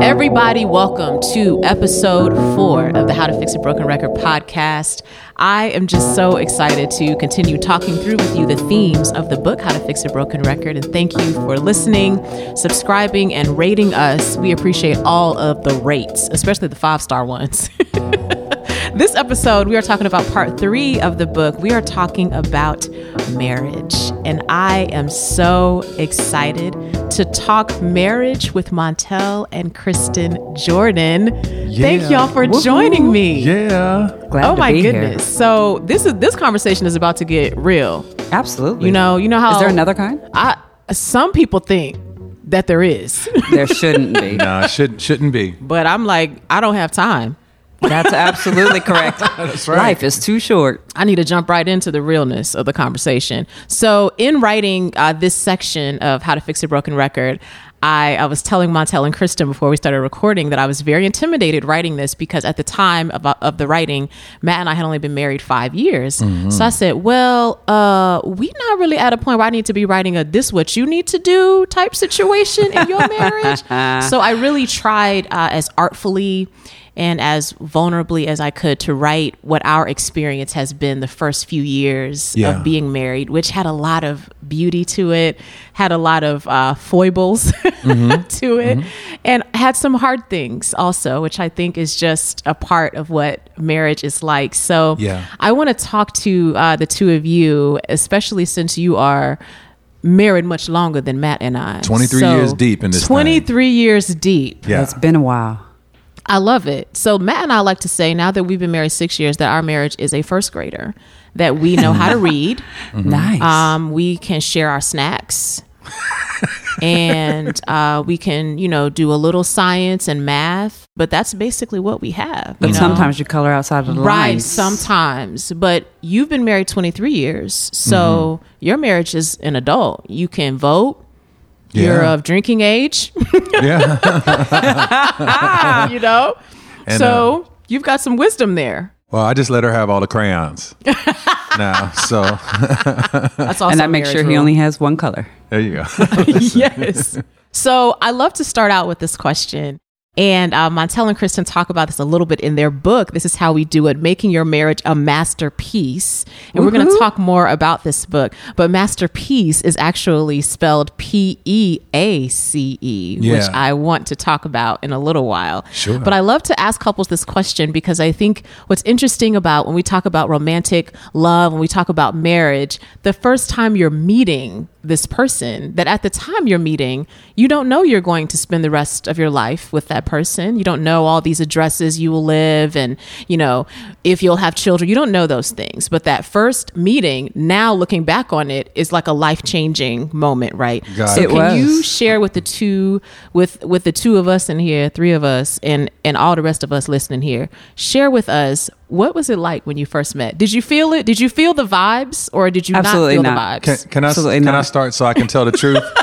Everybody, welcome to episode four of the How to Fix a Broken Record podcast. I am just so excited to continue talking through with you the themes of the book, How to Fix a Broken Record. And thank you for listening, subscribing, and rating us. We appreciate all of the rates, especially the five star ones. This episode, we are talking about part three of the book. We are talking about marriage. And I am so excited to talk marriage with Montell and Kristin Jordan. Thank y'all for Woo-hoo. joining me. Yeah. Glad oh to my be goodness. So this is this conversation is about to get real. Absolutely. You know, you know how Is there another kind? I some people think that there is. There shouldn't be. No, nah, should shouldn't be. but I'm like, I don't have time. That's absolutely correct. That's right. Life is too short. I need to jump right into the realness of the conversation. So, in writing uh, this section of How to Fix a Broken Record, I, I was telling Montell and Kristin before we started recording that I was very intimidated writing this because at the time of, of the writing, Matt and I had only been married five years. So I said, well, uh, we're not really at a point where I need to be writing a this what you need to do type situation in your marriage. so I really tried uh, as artfully and as vulnerably as I could to write what our experience has been the first few years Yeah. of being married, which had a lot of beauty to it, had a lot of uh, foibles to it, and had some hard things also, which I think is just a part of what marriage is like. So Yeah. I want to talk to uh, the two of you, especially since you are married much longer than Matt and I. 23 years deep in this thing. 23 years deep. Yeah. It's been a while. I love it. So Matt and I like to say now that we've been married six years that our marriage is a first grader. That we know how to read. Nice. Um, we can share our snacks. and uh, we can, you know, do a little science and math, but that's basically what we have. but you know? sometimes you color outside of the line. right, lines. sometimes. But you've been married 23 years, so your marriage is an adult. You can vote. You're of drinking age. yeah. you know? And, so um, you've got some wisdom there. Well, I just let her have all the crayons. now, so That's also and I a make marriage sure he only has one color. there you go. yes. So I love to start out with this question. And uh, Montell and Kristin talk about this a little bit in their book. This is how we do it, making your marriage a masterpiece. And we're going to talk more about this book. But masterpiece is actually spelled P E A C E, which I want to talk about in a little while. Sure. But I love to ask couples this question because I think what's interesting about when we talk about romantic love, when we talk about marriage, the first time you're meeting this person, that at the time you're meeting, you don't know you're going to spend the rest of your life with that person. You don't know all these addresses you will live and, you know, if you'll have children. You don't know those things. But that first meeting, now looking back on it, is like a life changing moment, right? Got so it. It can you share with the two with with the two of us in here, three of us, and and all the rest of us listening here. Share with us what was it like when you first met? Did you feel it? Did you feel the vibes, or did you Absolutely not feel not. the Can, vibes? can I Absolutely can I start so I can tell the truth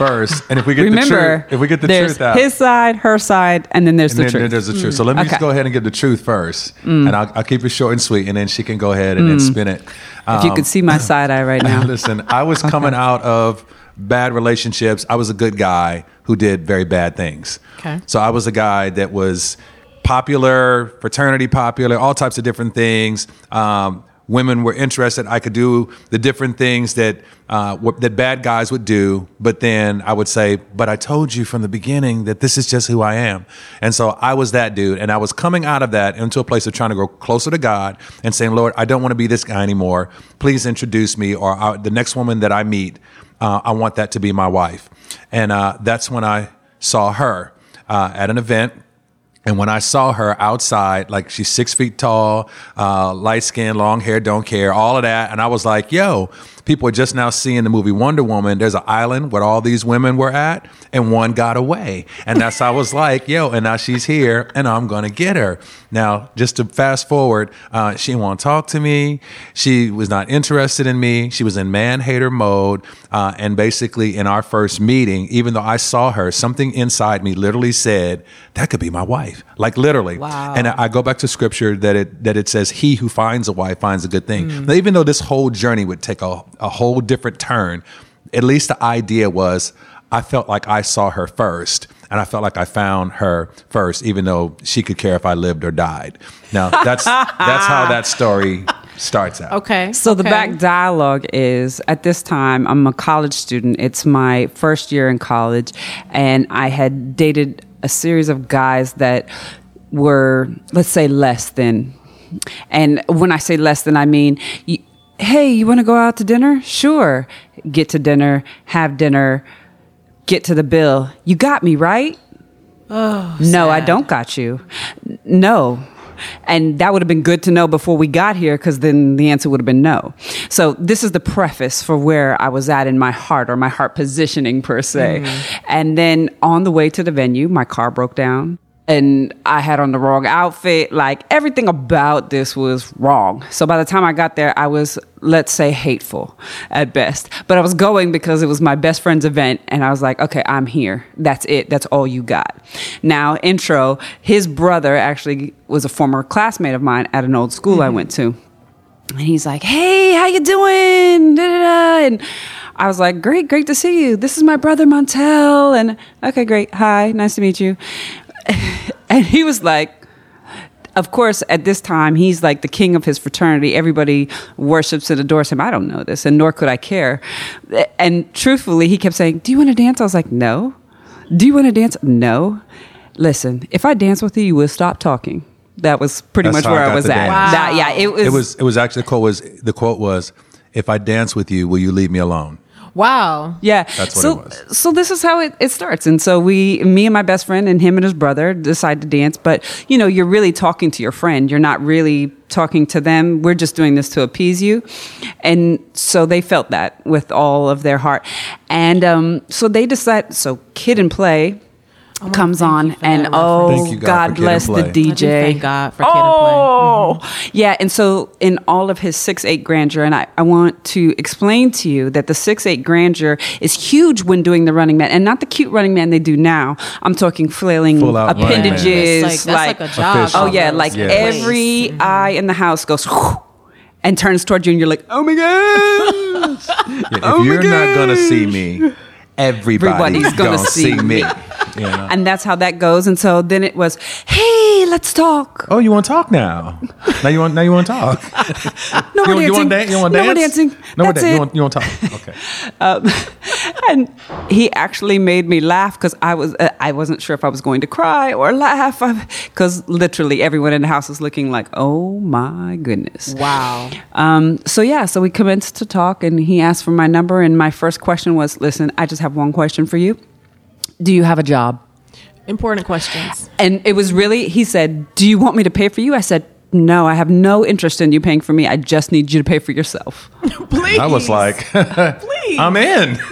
first? And if we get the truth, if we get the there's truth out, his side, her side, and then there's and the then, truth. then there's the truth. So let me mm. just go ahead and get the truth first, mm. and I'll, I'll keep it short and sweet, and then she can go ahead and then mm. spin it. if you could um, see my side eye right now. Listen, I was coming out of bad relationships. I was a good guy who did very bad things. Okay. So I was a guy that was popular, fraternity popular, all types of different things. Um, women were interested. I could do the different things that uh, that bad guys would do. But then I would say, "But I told you from the beginning that this is just who I am." And so I was that dude, and I was coming out of that into a place of trying to grow closer to God and saying, "Lord, I don't want to be this guy anymore. Please introduce me, or I, the next woman that I meet, uh, I want that to be my wife." And uh, that's when I saw her uh, at an event. And when I saw her outside, like she's six feet tall, uh, light skin, long hair, don't care, all of that. And I was like, yo, people are just now seeing the movie Wonder Woman. There's an island where all these women were at, and one got away. And that's, how I was like, yo, and now she's here, and I'm going to get her. Now, just to fast forward, uh, she won't talk to me. She was not interested in me. She was in man hater mode. Uh, and basically, in our first meeting, even though I saw her, something inside me literally said, that could be my wife. Like literally. Wow. And I I go back to scripture that it that it says, "He who finds a wife finds a good thing." Mm. Now, even though this whole journey would take a, a whole different turn, at least the idea was I felt like I saw her first and I felt like I found her first, even though she could care if I lived or died. Now that's that's how that story starts out. Okay. So the back dialogue is at this time I'm a college student. It's my first year in college, and I had dated a series of guys that were, let's say, less than. And when I say less than, I mean, hey, you want to go out to dinner? Sure. Get to dinner, have dinner, get to the bill. You got me, right? Oh, no, I don't got you. No. And that would have been good to know before we got here because then the answer would have been no. So, this is the preface for where I was at in my heart or my heart positioning, per se. Mm-hmm. And then on the way to the venue, my car broke down and I had on the wrong outfit. Like everything about this was wrong. So by the time I got there, I was, let's say, hateful at best. But I was going because it was my best friend's event. And I was like, okay, I'm here. That's it. That's all you got. Now, intro, his brother actually was a former classmate of mine at an old school I mm-hmm. went to. And he's like, "Hey, how you doing?" Da, da, da. And I was like, "Great, great to see you. This is my brother Montell." And okay, great. Hi, nice to meet you. And he was like, of course, at this time, he's like the king of his fraternity. Everybody worships and adores him. I don't know this, and nor could I care. And truthfully, he kept saying, Do you want to dance? I was like, No. Do you want to dance? No. Listen, if I dance with you, you will stop talking. That was pretty That's much how I where I was at. dance. That- yeah, it was. It was it was actually the quote was the quote was if I dance with you, will you leave me alone? Wow. Yeah. That's what so, it was. So this is how it, it starts. And so we, me and my best friend and him and his brother decide to dance. But, you know, you're really talking to your friend. You're not really talking to them. We're just doing this to appease you. And so they felt that with all of their heart. And um, so they decide, so Kid and Play comes on and that oh God, God, bless the Play. I do DJ. thank God for Kid and Play. Oh, yeah. And so, in all of his six eight grandeur, and I, I want to explain to you that the six eight grandeur is huge when doing the Running Man, and not the cute Running Man they do now. I'm talking flailing Full Man. appendages, It's like, that's like, a job. Oh yeah, like in a every place. eye in the house goes. And turns toward you, and you're like, "Oh my god!" Yeah, if Oh you're not gonna see me, everybody's, Everybody's gonna, gonna see me. me. You know? and that's how that goes. And so then it was, "Hey, let's talk." Oh, you want to talk now? Now you want now you want to talk? No you, more want- you dancing. want to dance? You want to no more dance? dancing. No more That's dan- it. You want you want to talk? Okay. and he actually made me laugh because I was uh, I wasn't sure if I was going to cry or laugh because literally everyone in the house was looking like, oh my goodness. Wow. Um, so yeah, so we commenced to talk, and he asked for my number, and my first question was, "Listen, I just have one question for you. Do you have a job?" Important questions. And it was really, he said, "Do you want me to pay for you?" I said. No, I have no interest in you paying for me. I just need you to pay for yourself. Please. I was like, Please. I'm in.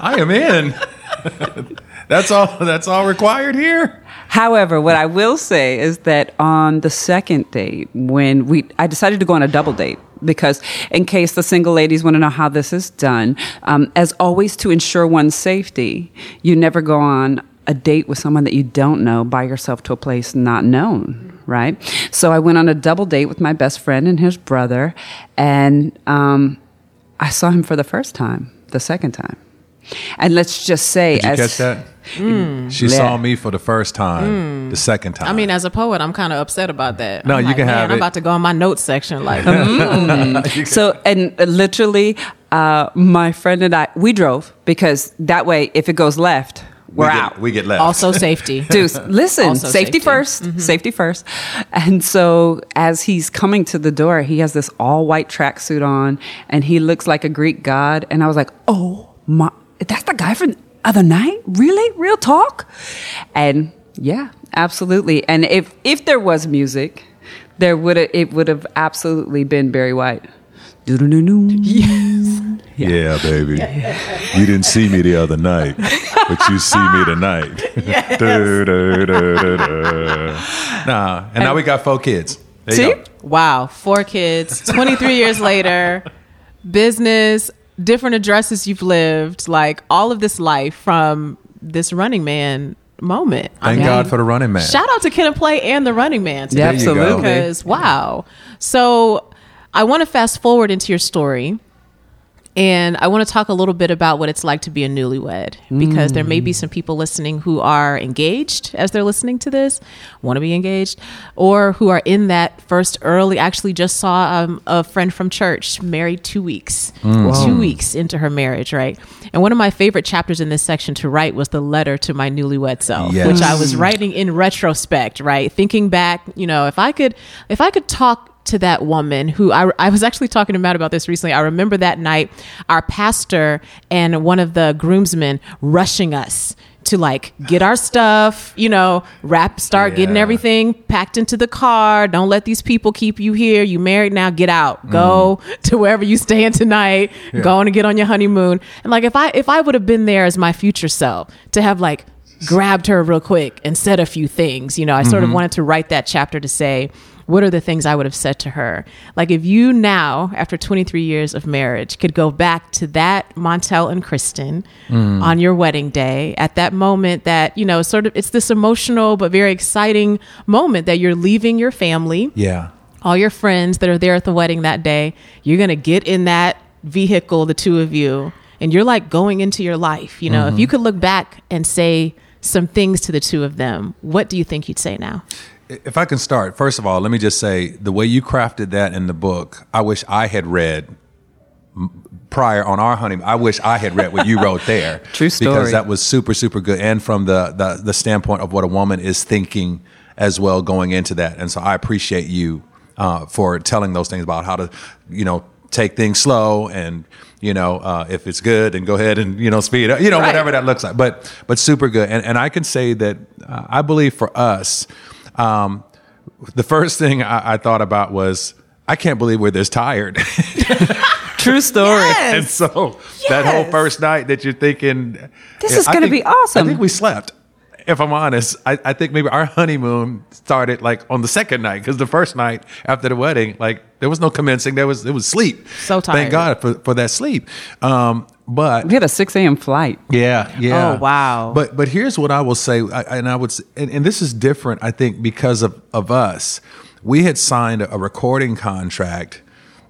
I am in. that's all. That's all required here. However, what I will say is that on the second date, when we, I decided to go on a double date because, in case the single ladies want to know how this is done, um, as always, to ensure one's safety, you never go on a date with someone that you don't know by yourself to a place not known, right? So I went on a double date with my best friend and his brother, and um, I saw him for the first time, the second time. And let's just say, Did you as catch that? She Yeah. saw me for the first time, the second time. I mean, as a poet, I'm kind of upset about that. No, I'm you like, can man, have I'm about to go on my notes section. Like, So, and uh, literally, uh, my friend and I, we drove because that way, if it goes left, we we're get, out. We get left. also safety. Deuce, listen, Also safety, safety. 1st mm-hmm. safety first. And so, as he's coming to the door, he has this all white tracksuit on, and he looks like a Greek god. And I was like, "Oh my, that's the guy from the other night? Really, real talk?" And yeah, absolutely. And if if there was music, there would it would have absolutely been Barry White. Yes. Yeah, baby. You didn't see me the other night, but you see me tonight. Du- du- du- du- du. Nah, and now we got four kids. There See? Wow, four kids, 23 years later, business, different addresses you've lived, like all of this life from this running man moment. I Thank mean, God for the running man. Shout out to Kid and Play and the running man today. Yeah, There you go. absolutely. Because wow. So I want to fast forward into your story. And I want to talk a little bit about what it's like to be a newlywed because there may be some people listening who are engaged as they're listening to this, want to be engaged, or who are in that first early. Actually, just saw um, a friend from church married two weeks, two weeks into her marriage, right? And one of my favorite chapters in this section to write was the letter to my newlywed self, Yes. which I was writing in retrospect, right? Thinking back, you know, if I could, if I could talk to that woman who I, I was actually talking to Matt about this recently. I remember that night, our pastor and one of the groomsmen rushing us to like get our stuff, you know, wrap, start getting everything packed into the car. Don't let these people keep you here. You married now, get out. Go mm. to wherever you staying tonight. Go on and get on your honeymoon. And like if I if I would have been there as my future self to have like grabbed her real quick and said a few things, you know, I sort of mm-hmm. wanted to write that chapter to say what are the things I would have said to her? Like if you now, after 23 years of marriage, could go back to that Montell and Kristin hmm. on your wedding day, at that moment that, you know, sort of it's this emotional but very exciting moment that you're leaving your family Yeah. all your friends that are there at the wedding that day, you're going to get in that vehicle, the two of you, and you're like going into your life. You know, if mm-hmm. you could look back and say some things to the two of them, what do you think you'd say now? If I can start, first of all, let me just say the way you crafted that in the book, I wish I had read prior on our honeymoon. I wish I had read what you wrote there. True story. Because that was super, super good. And from the, the, the standpoint of what a woman is thinking as well going into that. And so I appreciate you uh, for telling those things about how to, you know, take things slow and, you know, uh, if it's good and go ahead and, you know, speed up, you know, Right. whatever that looks like. But, but super good. And, and I can say that uh, I believe for us, um, the first thing I, I thought about was, I can't believe we're this tired. True story. and so that whole first night that you're thinking, This is gonna be awesome. I think we slept. If I'm honest, I, I think maybe our honeymoon started like on the second night because the first night after the wedding, like there was no commencing, there was it was sleep. So tired. Thank God for, for that sleep. Um, but We had a 6 a.m. flight. yeah, yeah. Oh, wow. But but here's what I will say, I, and I would, and, and this is different, I think, because of of us. We had signed a, recording contract,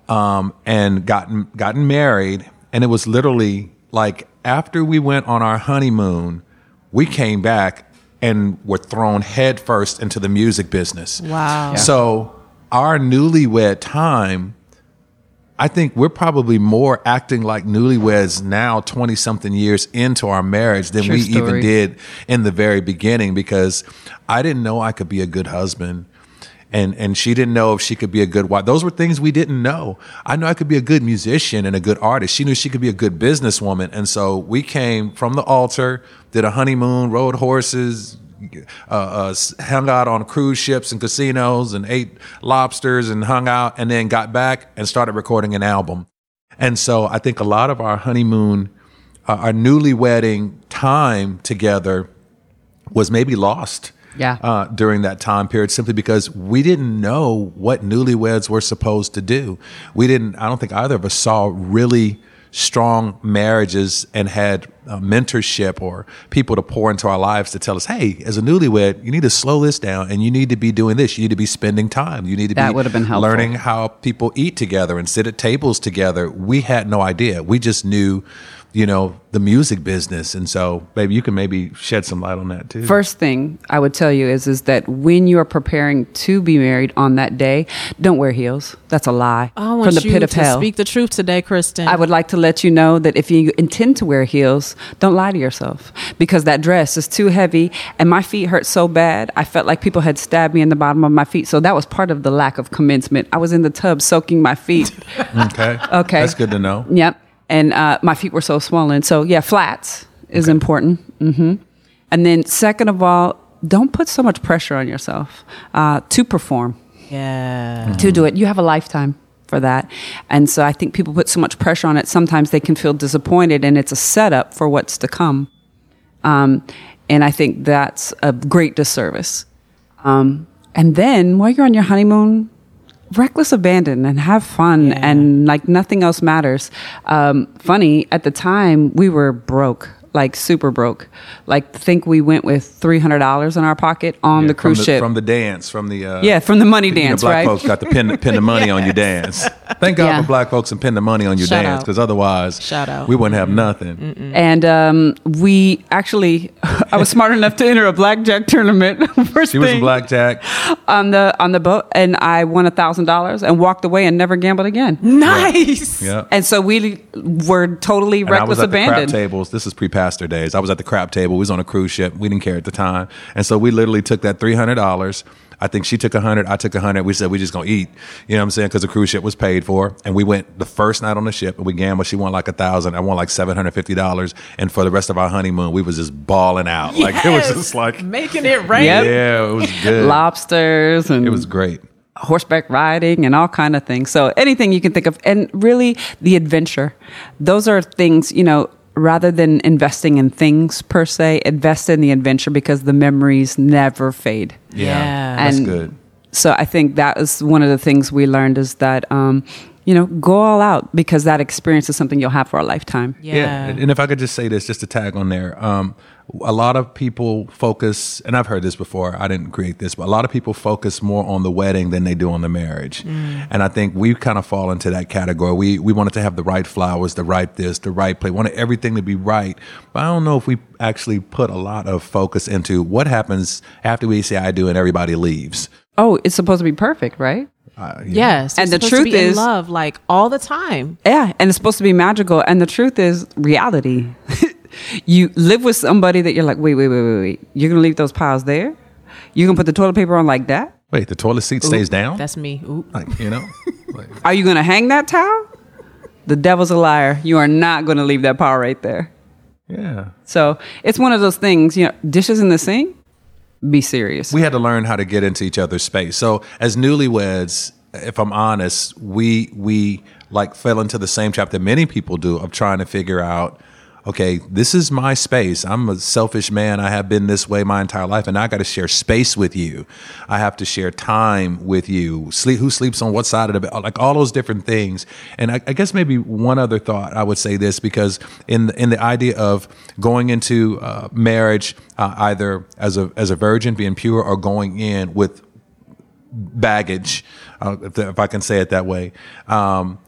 um, and gotten gotten married, and it was literally like after we went on our honeymoon, we came back and were thrown headfirst into the music business. Wow. Yeah. So our newlywed time I think we're probably more acting like newlyweds now, 20 something years into our marriage than True we story. even did in the very beginning because I didn't know I could be a good husband. And, and she didn't know if she could be a good wife. Those were things we didn't know. I knew I could be a good musician and a good artist. She knew she could be a good businesswoman. And so we came from the altar, did a honeymoon, rode horses, uh, uh, hung out on cruise ships and casinos and ate lobsters and hung out and then got back and started recording an album. And so I think a lot of our honeymoon, uh, our newly wedding time together was maybe lost. Yeah. Uh, during that time period, simply because we didn't know what newlyweds were supposed to do. We didn't. I don't think either of us saw really strong marriages and had uh, mentorship or people to pour into our lives to tell us, "Hey, as a newlywed, you need to slow this down, and you need to be doing this. You need to be spending time. You need to That be would have been helpful. learning how people eat together and sit at tables together. We had no idea. We just knew, you know, the music business. And so, baby, you can maybe shed some light on that too. First thing I would tell you is is that when you are preparing to be married on that day, don't wear heels. That's a lie I want from the you pit of to hell. speak the truth today, Kristin. I would like to let you know that if you intend to wear heels, don't lie to yourself because that dress is too heavy and my feet hurt so bad. I felt like people had stabbed me in the bottom of my feet. So that was part of the lack of commencement. I was in the tub soaking my feet. okay. Okay. That's good to know. Yep. And uh, my feet were so swollen. So, yeah, flats is important. hmm And then, second of all, don't put so much pressure on yourself uh, to perform, yeah. to do it. You have a lifetime for that. And so I think people put so much pressure on it, sometimes they can feel disappointed, and it's a setup for what's to come. Um, and I think that's a great disservice. Um, and then while you're on your honeymoon, reckless abandon and have fun Yeah. and like nothing else matters. Um, funny, at the time we were broke, like super broke. Like think we went with three hundred dollars in our pocket on the from cruise ship. from the dance, from the uh, yeah, from the money you know, dance, black right? folks got to pin pin the money on your dance. Thank God Yeah. for black folks and pin the money on your Shout dance because otherwise, Shout out. we wouldn't have nothing. And um, we actually, I was smart enough to enter a blackjack tournament. First She was in blackjack. on the on the boat, and I won a thousand dollars and walked away and never gambled again. Nice. Yeah. And so we were totally And I reckless was at the crap abandon. tables. This is pre-pastor days. I was at the crap table. We was on a cruise ship. We didn't care at the time, and so we literally took that three hundred dollars. I think she took a hundred. I took a hundred. We said we just gonna eat. You know what I'm saying? Because the cruise ship was paid for, and we went the first night on the ship and we gambled. She won like a thousand. I won like seven hundred fifty dollars, and for the rest of our honeymoon, we was just balling out. Like it was just like, making it rain. Yep. yeah, it was good. Lobsters and It was great. horseback riding and all kind of things. So anything you can think of, and really the adventure. Those are things you know. Rather than investing in things per se, invest in the adventure because the memories never fade. Yeah, Yeah. that's good. So I think that is one of the things we learned is that um, you know go all out because that experience is something you'll have for a lifetime. Yeah. And and if I could just say this, just to tag on there, um, a lot of people focus, and I've heard this before. I didn't create this, but a lot of people focus more on the wedding than they do on the marriage. And I think we kind of fall into that category. We we wanted to have the right flowers, the right this, the right plate, wanted everything to be right. But I don't know if we actually put a lot of focus into what happens after we say I do and everybody leaves. Oh, it's supposed to be perfect, right? Uh, Yes. And the supposed to truth be in is- love like all the time. Yeah, and it's supposed to be magical. And the truth is reality. you live with somebody that you're like, wait, wait, wait, wait, wait. You're gonna leave those piles there? You're gonna put the toilet paper on like that? Wait, the toilet seat stays down. That's me. Ooh. like you know. Like, Are you gonna hang that towel? The devil's a liar. You are not gonna leave that pile right there. yeah. So it's one of those things, you know, dishes in the sink, be serious. we had to learn how to get into each other's space. So as newlyweds, if I'm honest, we we like fell into the same trap that many people do of trying to figure out, okay, this is my space. I'm a selfish man. I have been this way my entire life, and I got to share space with you. I have to share time with you. Sleep who sleeps on what side of the bed, like all those different things. And I, I guess maybe one other thought I would say this because in the, in the idea of going into uh, marriage uh, either as a as a virgin being pure or going in with baggage, uh, if, if I can say it that way. Um,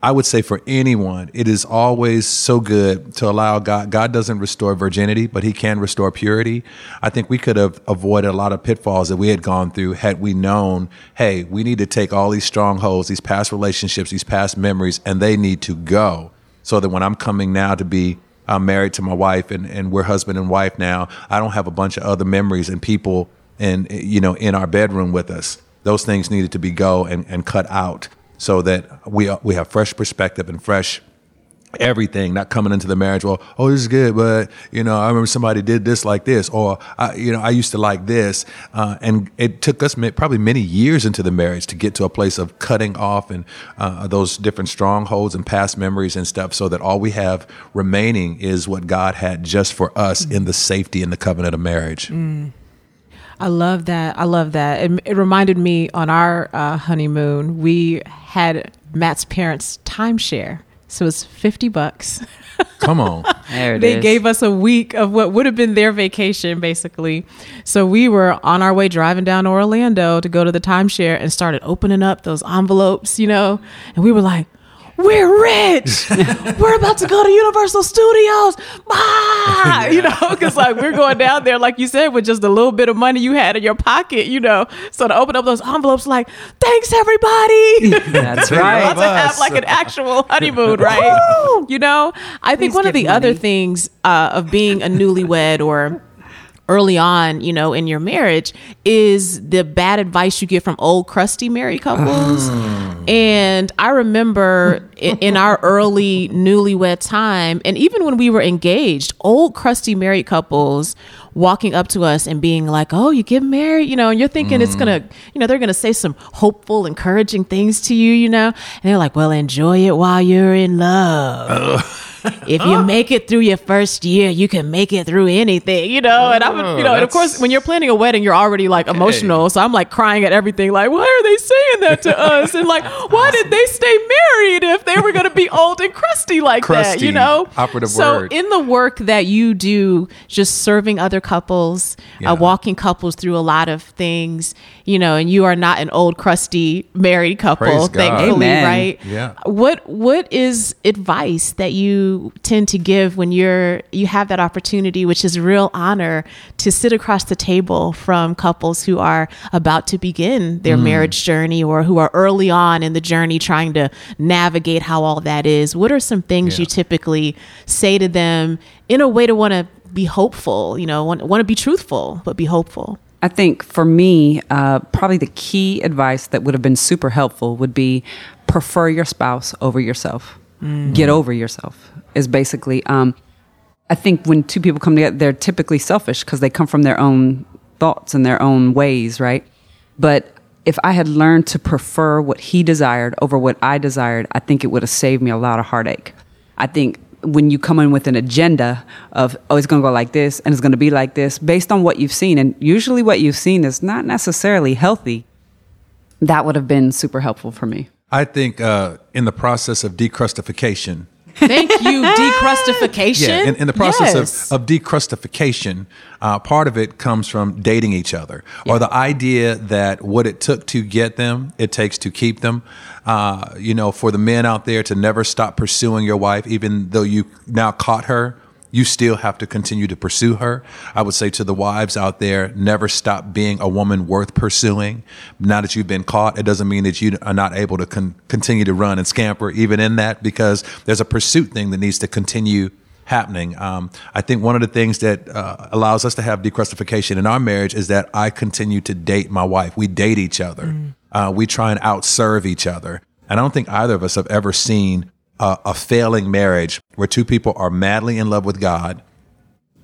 I would say for anyone, it is always so good to allow God. God doesn't restore virginity, but He can restore purity. I think we could have avoided a lot of pitfalls that we had gone through had we known, hey, we need to take all these strongholds, these past relationships, these past memories, and they need to go. So that when I'm coming now to be I'm married to my wife and, and we're husband and wife now, I don't have a bunch of other memories and people and you know in our bedroom with us. Those things needed to be go and, and cut out so that we we have fresh perspective and fresh everything not coming into the marriage well oh this is good but you know i remember somebody did this like this or I, you know i used to like this uh, and it took us probably many years into the marriage to get to a place of cutting off and uh, those different strongholds and past memories and stuff so that all we have remaining is what god had just for us in the safety and the covenant of marriage I love that. I love that. It, it reminded me on our uh, honeymoon, we had Matt's parents timeshare. So it's 50 bucks. come on there it they is. gave us a week of what would have been their vacation, basically. So we were on our way driving down to Orlando to go to the timeshare and started opening up those envelopes, you know, and we were like, we're rich. we're about to go to Universal Studios. Ah! You know, because like we're going down there, like you said, with just a little bit of money you had in your pocket, you know. So to open up those envelopes, like, thanks everybody. That's right. about to have like an actual honeymoon, right? you know, I think Please one of the other things uh, of being a newlywed or early on, you know, in your marriage is the bad advice you get from old crusty married couples. Mm. And I remember in, in our early newlywed time, and even when we were engaged, old crusty married couples walking up to us and being like, "Oh, you get married," you know, and you're thinking it's mm. gonna, you know, they're gonna say some hopeful, encouraging things to you, you know, and they're like, "Well, enjoy it while you're in love." If you make it through your first year, you can make it through anything, you know. And I'm, you know, and of course, when you're planning a wedding, you're already like emotional. So I'm like crying at everything. Like, why are they saying that to us? And like, why did they stay married if they were going to be old and crusty like that? You know. operative so word. in the work that you do, just serving other couples, Yeah. uh, walking couples through a lot of things, you know, and you are not an old crusty married couple, Praise thankfully, Amen. right? Yeah. What what is advice that you tend to give when you're you have that opportunity, which is a real honor to sit across the table from couples who are about to begin their marriage journey or who are early on in the journey trying to navigate how all that is? What are some things Yeah. you typically say to them in a way to want to be hopeful, you know, want, want to be truthful, but be hopeful? I think for me, uh, probably the key advice that would have been super helpful would be prefer your spouse over yourself. Get over yourself is basically. Um, I think when two people come together, they're typically selfish because they come from their own thoughts and their own ways, right? But if I had learned to prefer what he desired over what I desired, I think it would have saved me a lot of heartache. I think when you come in with an agenda of, oh, it's going to go like this and it's going to be like this, based on what you've seen, and usually what you've seen is not necessarily healthy, that would have been super helpful for me. I think uh, in the process of decrustification, Thank you, decrustification. Yeah, in, in the process Yes. of, of decrustification, uh, part of it comes from dating each other, or the idea that what it took to get them, it takes to keep them. Uh, you know, for the men out there to never stop pursuing your wife, even though you now caught her. You still have to continue to pursue her. I would say to the wives out there, never stop being a woman worth pursuing. Now that you've been caught, it doesn't mean that you are not able to con- continue to run and scamper even in that because there's a pursuit thing that needs to continue happening. Um, I think one of the things that uh, allows us to have decrustification in our marriage is that I continue to date my wife. We date each other. Uh, we try and outserve each other. And I don't think either of us have ever seen a, a failing marriage where two people are madly in love with God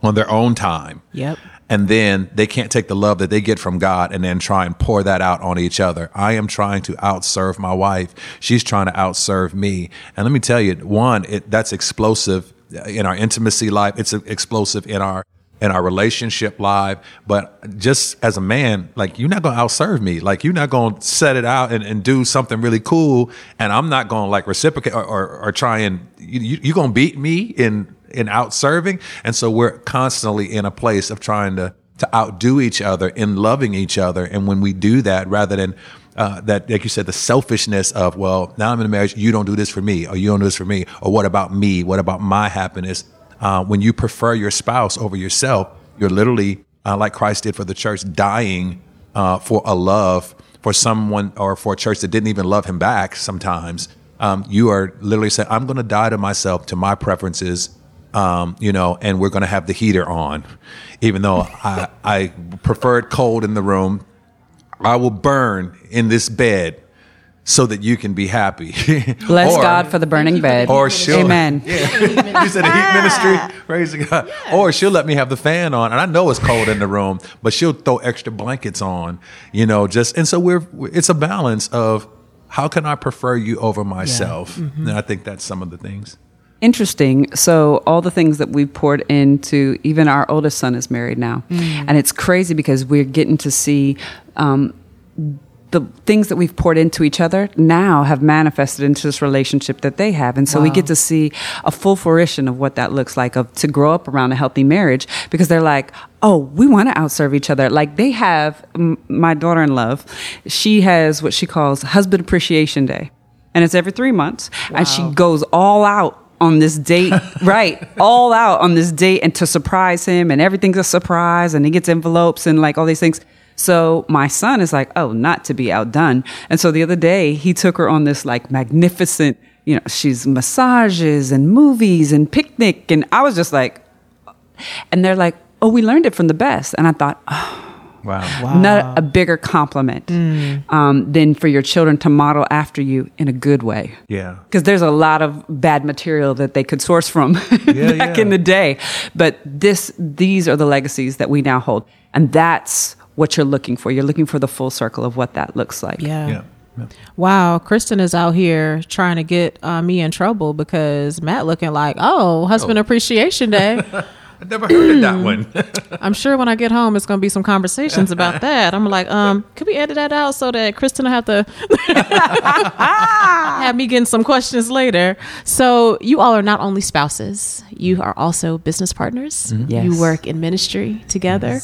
on their own time. Yep. And then they can't take the love that they get from God and then try and pour that out on each other. I am trying to outserve my wife. She's trying to outserve me. And let me tell you, one, it, that's explosive in our intimacy life. It's explosive in our in our relationship live. But just as a man, like you're not gonna outserve me. Like you're not gonna set it out and, and do something really cool, and I'm not gonna like reciprocate or, or, or try and you, you, you're gonna beat me in in outserving. And so we're constantly in a place of trying to to outdo each other in loving each other. And when we do that, rather than uh, that, like you said, the selfishness of, well, now I'm in a marriage, you don't do this for me, or you don't do this for me, or what about me? What about my happiness? Uh, when you prefer your spouse over yourself, you're literally, uh, like Christ did for the church, dying uh, for a love for someone or for a church that didn't even love him back sometimes. Um, you are literally saying, I'm going to die to myself, to my preferences, um, you know, and we're going to have the heater on. Even though I, I prefer it cold in the room, I will burn in this bed so that you can be happy. Bless Or- God for the burning bed. Or she'll, Amen. Yeah. you said a heat ministry. Praise God. Or she'll let me have the fan on, and I know it's cold in the room, but she'll throw extra blankets on. You know, just and so we're. It's a balance of how can I prefer you over myself, mm-hmm. and I think that's some of the things. Interesting. So all the things that we poured into, even our oldest son is married now, and it's crazy because we're getting to see. Um, the things that we've poured into each other now have manifested into this relationship that they have. And so we get to see a full fruition of what that looks like of to grow up around a healthy marriage because they're like oh we want to outserve each other. Like they have m- my daughter-in-law she has what she calls husband appreciation day. And it's every three months. And she goes all out on this date, right? All out on this date and to surprise him, and everything's a surprise, and he gets envelopes and like all these things. So my son is like, oh, not to be outdone. And so the other day, he took her on this like magnificent, you know, she's massages and movies and picnic. And I was just like, and they're like, oh, we learned it from the best. And I thought, oh, Wow. not a bigger compliment um, than for your children to model after you in a good way. Yeah. Because there's a lot of bad material that they could source from back yeah. in the day. But this, these are the legacies that we now hold. And that's what you're looking for. You're looking for the full circle of what that looks like. Yeah. Yeah. Wow, Kristin is out here trying to get uh, me in trouble because Matt looking like, oh, husband Oh. appreciation day. I never heard of that one. I'm sure when I get home, it's going to be some conversations about that. I'm like, um, could we edit that out so that Kristin will have to have me getting some questions later? So you all are not only spouses, you are also business partners. Yes. You work in ministry together.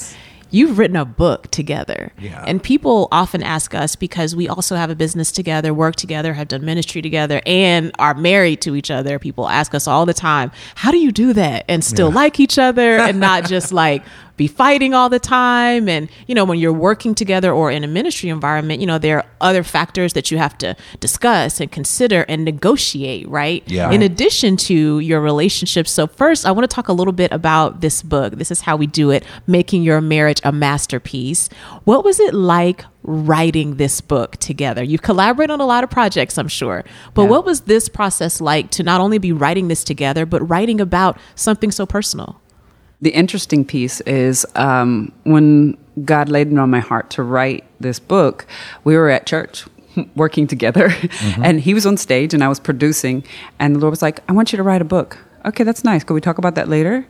You've written a book together. Yeah. And people often ask us because we also have a business together, work together, have done ministry together, and are married to each other. People ask us all the time, how do you do that and still like each other and not just like be fighting all the time? And, you know, when you're working together or in a ministry environment, you know, there are other factors that you have to discuss and consider and negotiate, right? Yeah. In addition to your relationships. So, first, I want to talk a little bit about this book. This is how we do it making your marriage a masterpiece. What was it like writing this book together? You've collaborated on a lot of projects, I'm sure, but Yeah. what was this process like to not only be writing this together, but writing about something so personal? The interesting piece is um, when God laid it on my heart to write this book, we were at church working together, and he was on stage and I was producing, and the Lord was like, I want you to write a book. Okay, that's nice. Could we talk about that later?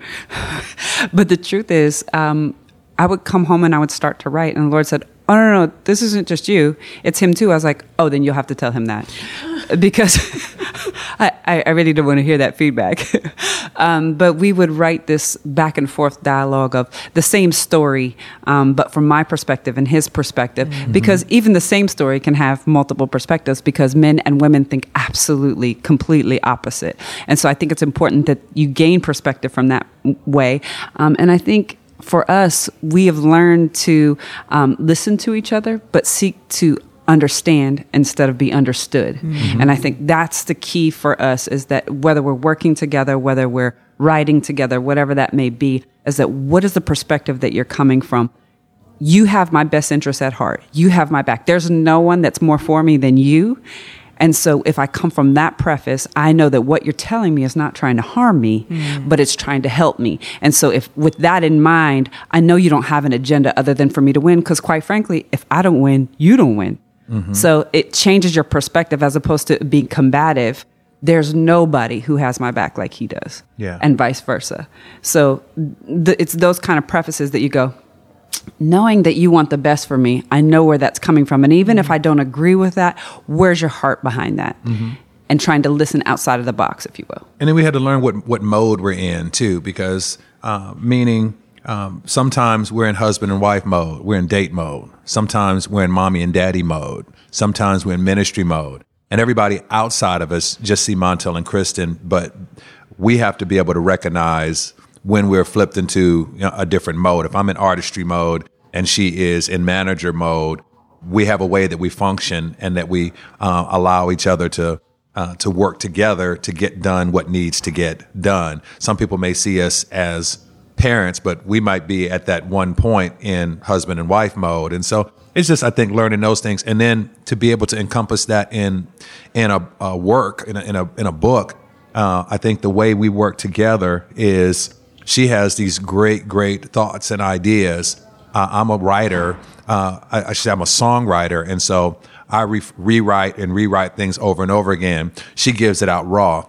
but the truth is, um, I would come home and I would start to write, and the Lord said, Oh, no, no, this isn't just you. It's him too. I was like, Oh, then you'll have to tell him that. because I, I really don't want to hear that feedback. um, but we would write this back and forth dialogue of the same story, um, but from my perspective and his perspective, because even the same story can have multiple perspectives because men and women think absolutely, completely opposite. And so I think it's important that you gain perspective from that way. Um, and I think for us, we have learned to um, listen to each other, but seek to understand instead of be understood. And I think that's the key for us is that whether we're working together, whether we're writing together, whatever that may be, is that what is the perspective that you're coming from? You have my best interest at heart. You have my back. There's no one that's more for me than you. And so if I come from that preface, I know that what you're telling me is not trying to harm me, mm. but it's trying to help me. And so if with that in mind, I know you don't have an agenda other than for me to win because quite frankly, if I don't win, you don't win. Mm-hmm. So it changes your perspective as opposed to being combative. There's nobody who has my back like he does. Yeah. And vice versa. So th- it's those kind of prefaces that you go, knowing that you want the best for me, I know where that's coming from. And even if I don't agree with that, where's your heart behind that? And trying to listen outside of the box, if you will. And then we had to learn what what mode we're in too, because uh, meaning um, sometimes we're in husband and wife mode, we're in date mode. Sometimes we're in mommy and daddy mode. Sometimes we're in ministry mode. And everybody outside of us just see Montell and Kristin, but we have to be able to recognize when we're flipped into you know, a different mode. If I'm in artistry mode and she is in manager mode, we have a way that we function and that we uh, allow each other to uh, to work together to get done what needs to get done. Some people may see us as parents, but we might be at that one point in husband and wife mode, and so it's just I think learning those things, and then to be able to encompass that in in a, a work in a, in a in a book. Uh, I think the way we work together is she has these great great thoughts and ideas. Uh, I'm a writer. Uh, I, I should say I'm a songwriter, and so I re- rewrite and rewrite things over and over again. She gives it out raw.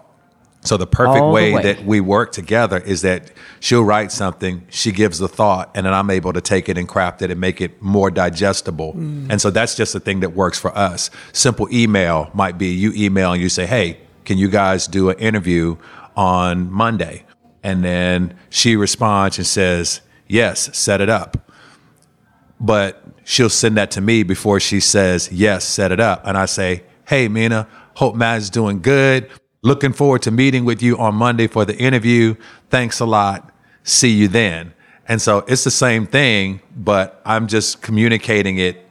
So the perfect the way, way. that we work together is that she'll write something, she gives the thought, and then I'm able to take it and craft it and make it more digestible. And so that's just the thing that works for us. Simple email might be you email and you say, "Hey, can you guys do an interview on Monday?" And then she responds and says, "Yes, set it up." but she'll send that to me before she says, yes, set it up. And I say, hey, Mina, hope Matt's doing good. Looking forward to meeting with you on Monday for the interview. Thanks a lot. See you then. And so it's the same thing, but I'm just communicating it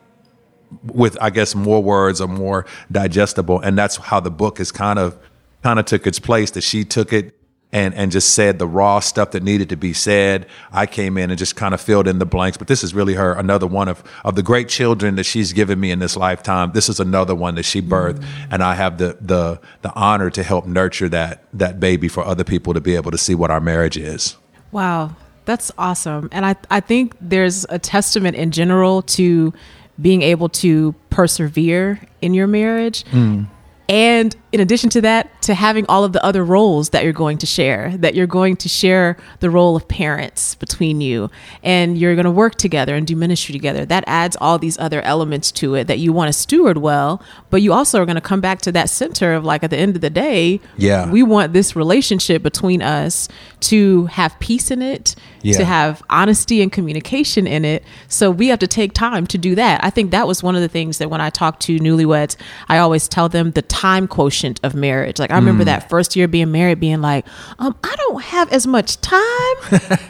with, I guess, more words or more digestible. And that's how the book is kind of, kind of took its place that she took it and, and just said the raw stuff that needed to be said. I came in and just kind of filled in the blanks. But this is really her, another one of, of the great children that she's given me in this lifetime. This is another one that she birthed. Mm-hmm. And I have the, the, the honor to help nurture that, that baby for other people to be able to see what our marriage is. Wow, that's awesome. And I, I think there's a testament in general to being able to persevere in your marriage. Mm. And in addition to that, to having all of the other roles that you're going to share, that you're going to share the role of parents between you, and you're going to work together and do ministry together. That adds all these other elements to it that you want to steward well, but you also are going to come back to that center of like at the end of the day, Yeah. we want this relationship between us to have peace in it, Yeah. to have honesty and communication in it. So we have to take time to do that. I think that was one of the things that when I talk to newlyweds, I always tell them the time quotient of marriage. Like I Mm. remember that first year being married, being like, um, I don't have as much time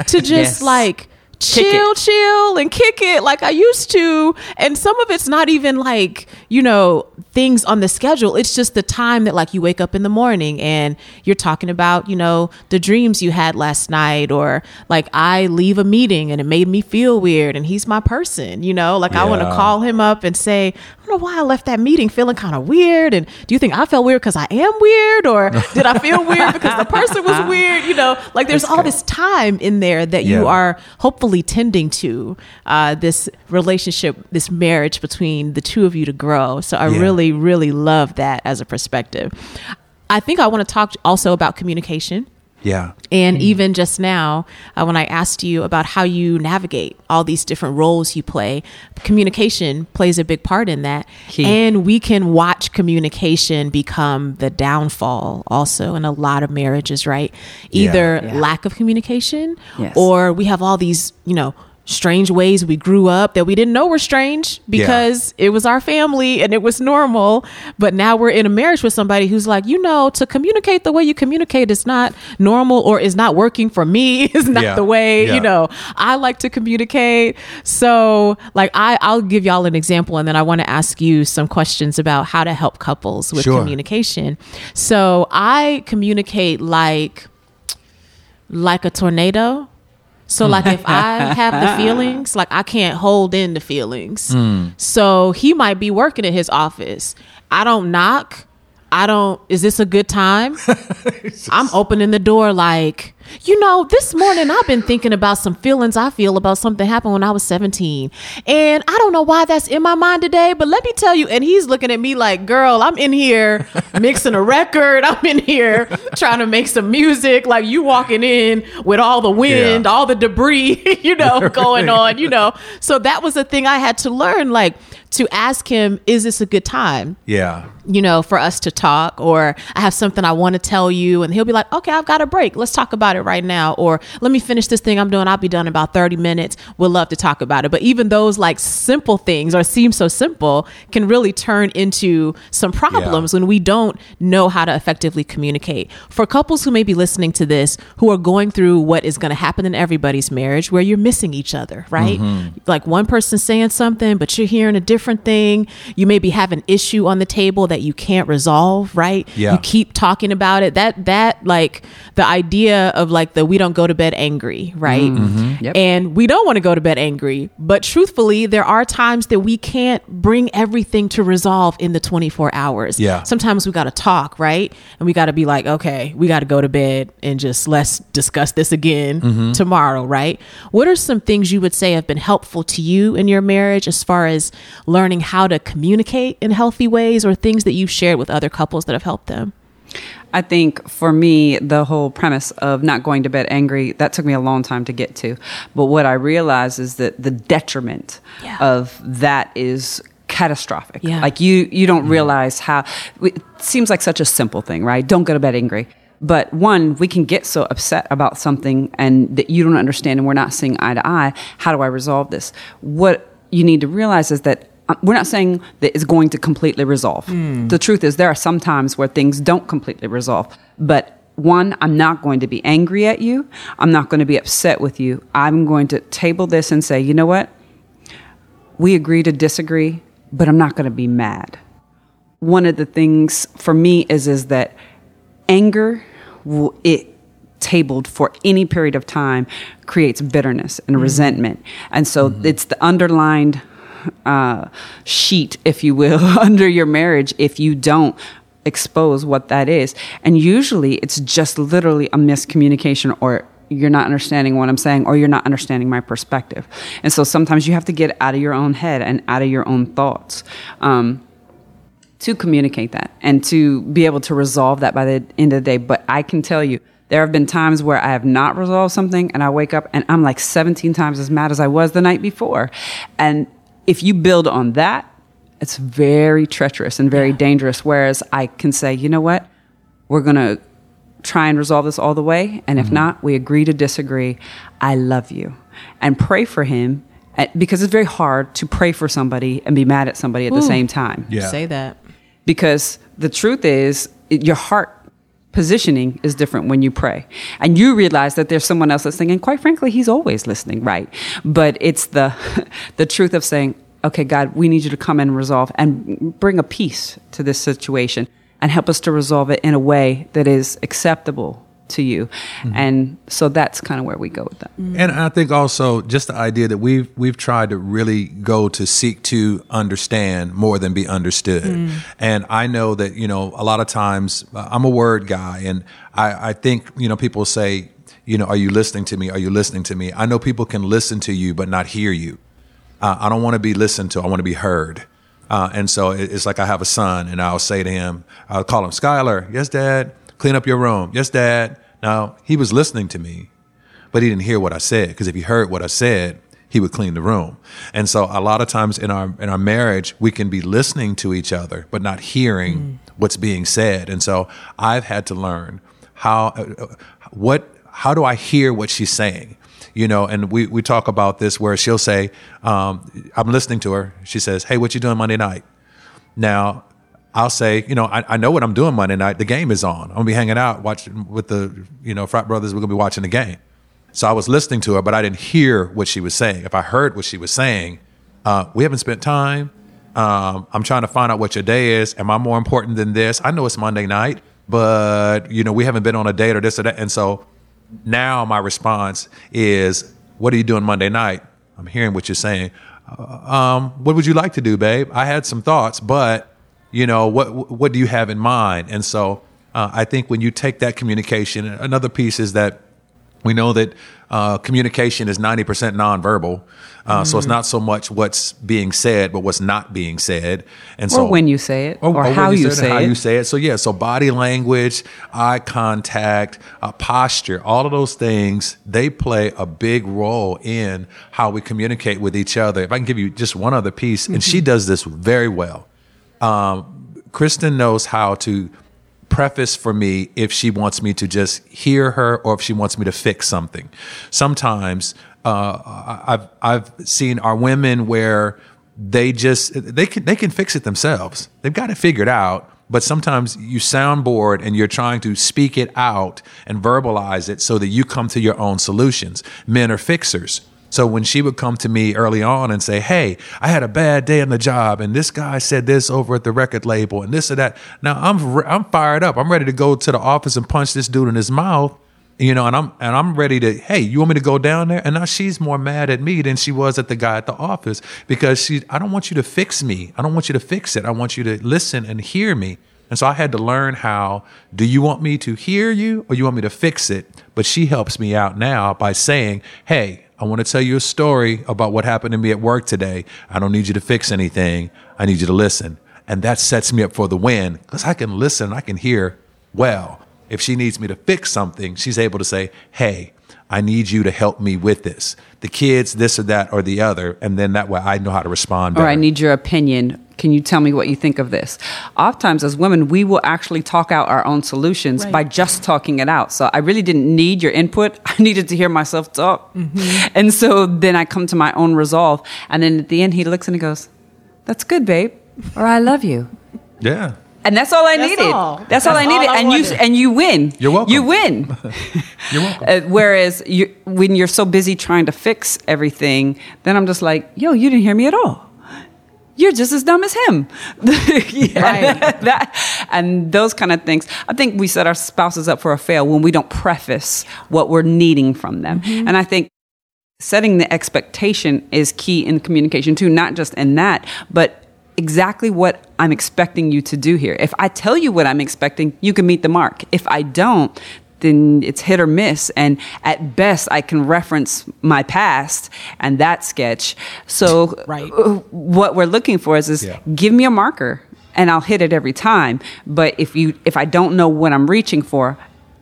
to just Yes. like chill, chill and kick it like I used to. And some of it's not even like, you know, things on the schedule. It's just the time that like you wake up in the morning and you're talking about, you know, the dreams you had last night or like I leave a meeting and it made me feel weird and he's my person, you know? Like I want to call him up and say, I don't know why I left that meeting feeling kind of weird and do you think I felt weird cuz I am weird or did I feel weird because the person was weird, you know? Like there's all this time in there that you are hopefully tending to uh, this relationship, this marriage between the two of you to grow. So I Yeah. really, really love that as a perspective. I think I want to talk also about communication. Yeah. And even just now, uh, when I asked you about how you navigate all these different roles you play, communication plays a big part in that. Key. And we can watch communication become the downfall also in a lot of marriages, right? Yeah. Either Yeah. lack of communication Yes. or we have all these, you know, strange ways we grew up that we didn't know were strange because it was our family and it was normal. But now we're in a marriage with somebody who's like, you know, to communicate the way you communicate is not normal or is not working for me, is not Yeah. the way, Yeah. you know, I like to communicate. So like I, I'll give y'all an example and then I want to ask you some questions about how to help couples with Sure. communication. So I communicate like like a tornado. So like if I have the feelings, like I can't hold in the feelings. Hmm. So he might be working at his office. I don't knock. I don't is this a good time? I'm opening the door like, you know, this morning I've been thinking about some feelings I feel about something happened when I was 17. And I don't know why that's in my mind today, but let me tell you. And he's looking at me like, girl, I'm in here mixing a record. I'm in here trying to make some music. Like you walking in with all the wind, Yeah. all the debris, you know, going on, you know. So that was a thing I had to learn, like to ask him, is this a good time? Yeah. You know, for us to talk, or I have something I want to tell you, and he'll be like, okay, I've got a break. Let's talk about it right now. Or let me finish this thing I'm doing. I'll be done in about 30 minutes. We'll love to talk about it. But even those like simple things or seem so simple can really turn into some problems when we don't know how to effectively communicate. For couples who may be listening to this, who are going through what is going to happen in everybody's marriage, where you're missing each other, right? Mm-hmm. Like one person saying something, but you're hearing a different thing. You maybe have an issue on the table that you can't resolve, right? Yeah. You keep talking about it. That that like the idea of like the we don't go to bed angry, right? Mm-hmm. Mm-hmm. Yep. And we don't want to go to bed angry, but truthfully, there are times that we can't bring everything to resolve in the 24 hours. Yeah. Sometimes we got to talk, right? And we got to be like, okay, we got to go to bed and just let's discuss this again mm-hmm. tomorrow, right? What are some things you would say have been helpful to you in your marriage as far as learning how to communicate in healthy ways or things that you've shared with other couples that have helped them? I think for me, the whole premise of not going to bed angry, that took me a long time to get to. But what I realized is that the detriment Yeah. of that is catastrophic. Yeah. Like you you don't mm-hmm. realize how it seems like such a simple thing, right? Don't go to bed angry. But one, we can get so upset about something and that you don't understand and we're not seeing eye to eye. How do I resolve this? What you need to realize is that Uh, we're not saying that it's going to completely resolve. Hmm. The truth is, there are some times where things don't completely resolve. But one, I'm not going to be angry at you. I'm not going to be upset with you. I'm going to table this and say, you know what? We agree to disagree, but I'm not going to be mad. One of the things for me is is that anger, will, it tabled for any period of time, creates bitterness and hmm. resentment, and so hmm. it's the underlined uh, sheet, if you will, under your marriage if you don't expose what that is. And usually it's just literally a miscommunication or you're not understanding what I'm saying or you're not understanding my perspective. And so sometimes you have to get out of your own head and out of your own thoughts. Um, to communicate that and to be able to resolve that by the end of the day. But I can tell you, there have been times where I have not resolved something and I wake up and I'm like 17 times as mad as I was the night before. And if you build on that, it's very treacherous and very yeah. dangerous. Whereas I can say, you know what? We're going to try and resolve this all the way. And if mm-hmm. not, we agree to disagree. I love you. And pray for him eh, because it's very hard to pray for somebody and be mad at somebody at Ooh, the same time. Yeah. Say that. Because the truth is, your heart positioning is different when you pray. And you realize that there's someone else listening, and quite frankly, he's always listening, right? But it's the the truth of saying, okay, God, we need you to come and resolve and bring a peace to this situation and help us to resolve it in a way that is acceptable to you. Mm-hmm. And so that's kind of where we go with that. Mm-hmm. And I think also just the idea that we've we've tried to really go to seek to understand more than be understood. Mm-hmm. And I know that, you know, a lot of times uh, I'm a word guy and I, I think, you know, people say, you know, are you listening to me? Are you listening to me? I know people can listen to you but not hear you. Uh, I don't want to be listened to. I want to be heard. Uh, and so it's like I have a son, and I'll say to him, I'll call him Skylar. Yes, Dad clean up your room. Yes, dad. Now, he was listening to me, but he didn't hear what I said because if he heard what I said, he would clean the room. And so a lot of times in our in our marriage, we can be listening to each other but not hearing mm. what's being said. And so I've had to learn how uh, what how do I hear what she's saying? You know, and we, we talk about this where she'll say, um, I'm listening to her. She says, Hey, what you doing Monday night? Now, I'll say, you know, I, I, know what I'm doing Monday night. The game is on. I'm gonna be hanging out watching with the, you know, frat brothers. We're gonna be watching the game. So I was listening to her, but I didn't hear what she was saying. If I heard what she was saying, uh, we haven't spent time. Um, I'm trying to find out what your day is. Am I more important than this? I know it's Monday night, but you know, we haven't been on a date or this or that. And so now my response is, "What are you doing Monday night?" I'm hearing what you're saying. Uh, um, what would you like to do, babe? I had some thoughts, but you know what what do you have in mind and so uh, i think when you take that communication another piece is that we know that uh, communication is 90% nonverbal. Uh, mm. So it's mm. not so much what's being said, but what's not being said. And so, when you say it, or, or how you, you say, it, how you say it. So yeah, so body language, eye contact, uh, posture, all of those things they play a big role in how we communicate with each other. If I can give you just one other piece, mm-hmm. and she mm-hmm. does this very well um, Kristin knows how to preface for me if she wants me to just hear her or if she wants me to fix something. Sometimes uh, I've I've seen our women where they just they can they can fix it themselves. They've got it figured out. But sometimes you sound bored and you're trying to speak it out and verbalize it so that you come to your own solutions. Men are fixers. So when she would come to me early on and say, "Hey, I had a bad day on the job, and this guy said this over at the record label, and this or that," now I'm I'm fired up. I'm ready to go to the office and punch this dude in his mouth, you know, and I'm and I'm ready to. Hey, you want me to go down there? And now she's more mad at me than she was at the guy at the office because she. I don't want you to fix me. I don't want you to fix it. I want you to listen and hear me. And so I had to learn how do you want me to hear you or you want me to fix it? But she helps me out now by saying, hey, I want to tell you a story about what happened to me at work today. I don't need you to fix anything. I need you to listen. And that sets me up for the win because I can listen, I can hear well. If she needs me to fix something, she's able to say, Hey, I need you to help me with this. The kids, this or that or the other. And then that way I know how to respond better. Or I need your opinion. Can you tell me what you think of this? Oftentimes, as women, we will actually talk out our own solutions right. by just talking it out. So I really didn't need your input. I needed to hear myself talk. Mm-hmm. And so then I come to my own resolve. And then at the end, he looks and he goes, That's good, babe. Or I love you. Yeah. And that's all I that's needed. All. That's, that's, all I needed. All I and wanted. you and you win. You're welcome. You win. you're welcome. Uh, whereas you, when you're so busy trying to fix everything, then I'm just like, yo, you didn't hear me at all. You're just as dumb as him. yeah, that, and those kind of things. I think we set our spouses up for a fail when we don't preface what we're needing from them. Mm-hmm. And I think setting the expectation is key in communication too, not just in that, but exactly what I'm expecting you to do here. If I tell you what I'm expecting, you can meet the mark. If I don't, then it's hit or miss. And at best, I can reference my past and that sketch. So, Right. uh, what we're looking for is, is Yeah. give me a marker and I'll hit it every time. But if you if I don't know what I'm reaching for,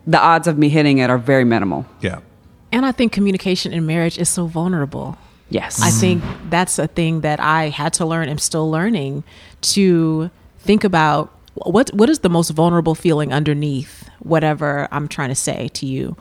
the odds of me hitting it are very minimal. Yeah. And I think communication in marriage is so vulnerable. Yes. I think that's a thing that I had to learn. I'm still learning to think about what what is the most vulnerable feeling underneath whatever I'm trying to say to you.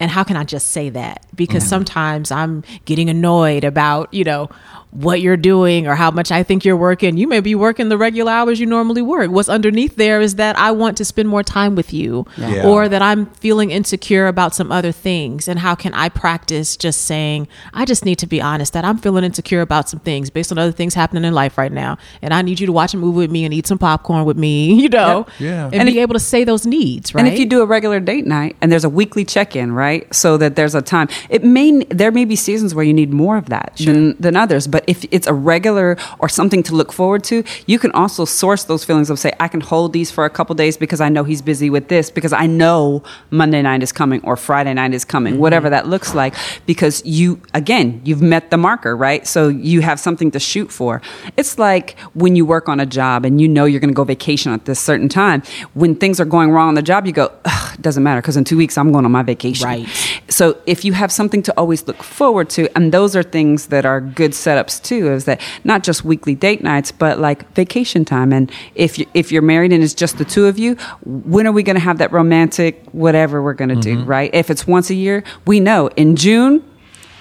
And how can I just say that? Because mm-hmm. sometimes I'm getting annoyed about, you know, what you're doing or how much I think you're working. You may be working the regular hours you normally work. What's underneath there is that I want to spend more time with you Yeah. or that I'm feeling insecure about some other things. And how can I practice just saying, I just need to be honest that I'm feeling insecure about some things based on other things happening in life right now. And I need you to watch a movie with me and eat some popcorn with me, you know, Yeah. and, And be if- able to say those needs, right? And if you do a regular date night and there's a weekly check-in, right? So that there's a time. It may there may be seasons where you need more of that than than others, but if it's a regular or something to look forward to, you can also source those feelings of say I can hold these for a couple days because I know he's busy with this because I know Monday night is coming or Friday night is coming, mm-hmm. whatever that looks like because you again, you've met the marker, right? So you have something to shoot for. It's like when you work on a job and you know you're going to go vacation at this certain time. When things are going wrong on the job, you go, Ugh, doesn't matter because in two weeks I'm going on my vacation. Right. So if you have something to always look forward to, and those are things that are good setups too, is that not just weekly date nights, but like vacation time. And if you if you're married and it's just the two of you, when are we going to have that romantic whatever we're going to do? Mm-hmm. Right? If it's once a year, we know in June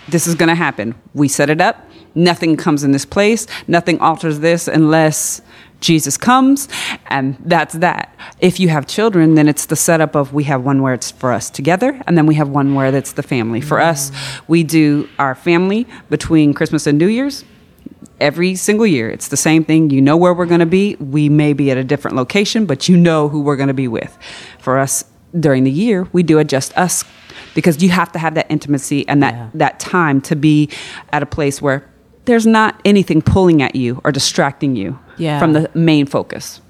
this is going to happen. We set it up. Nothing comes in this place. Nothing alters this unless Jesus comes, and that's that. If you have children, then it's the setup of we have one where it's for us together, and then we have one where that's the family. For us, we do our family between Christmas and New Year's every single year. It's the same thing. You know where we're going to be. We may be at a different location, but you know who we're going to be with. For us, during the year, we do it just us because you have to have that intimacy and that, Yeah. that time to be at a place where there's not anything pulling at you or distracting you Yeah. from the main focus.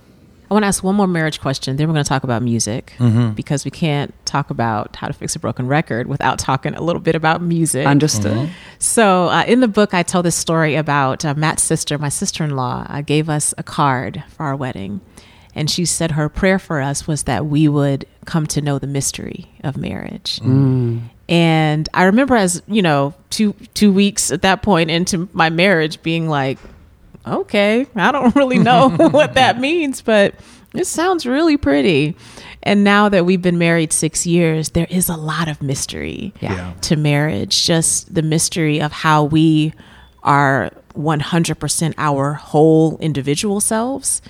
I want to ask one more marriage question. Then we're going to talk about music Mm-hmm. because we can't talk about how to fix a broken record without talking a little bit about music. Understood. So, uh, in the book, I tell this story about uh, Matt's sister, my sister in law, uh, gave us a card for our wedding. And she said her prayer for us was that we would come to know the mystery of marriage. And I remember, as you know, two two weeks at that point into my marriage, being like, okay, I don't really know what that means, but it sounds really pretty. And now that we've been married six years, there is a lot of mystery Yeah. to marriage. Just the mystery of how we are 100% our whole individual selves,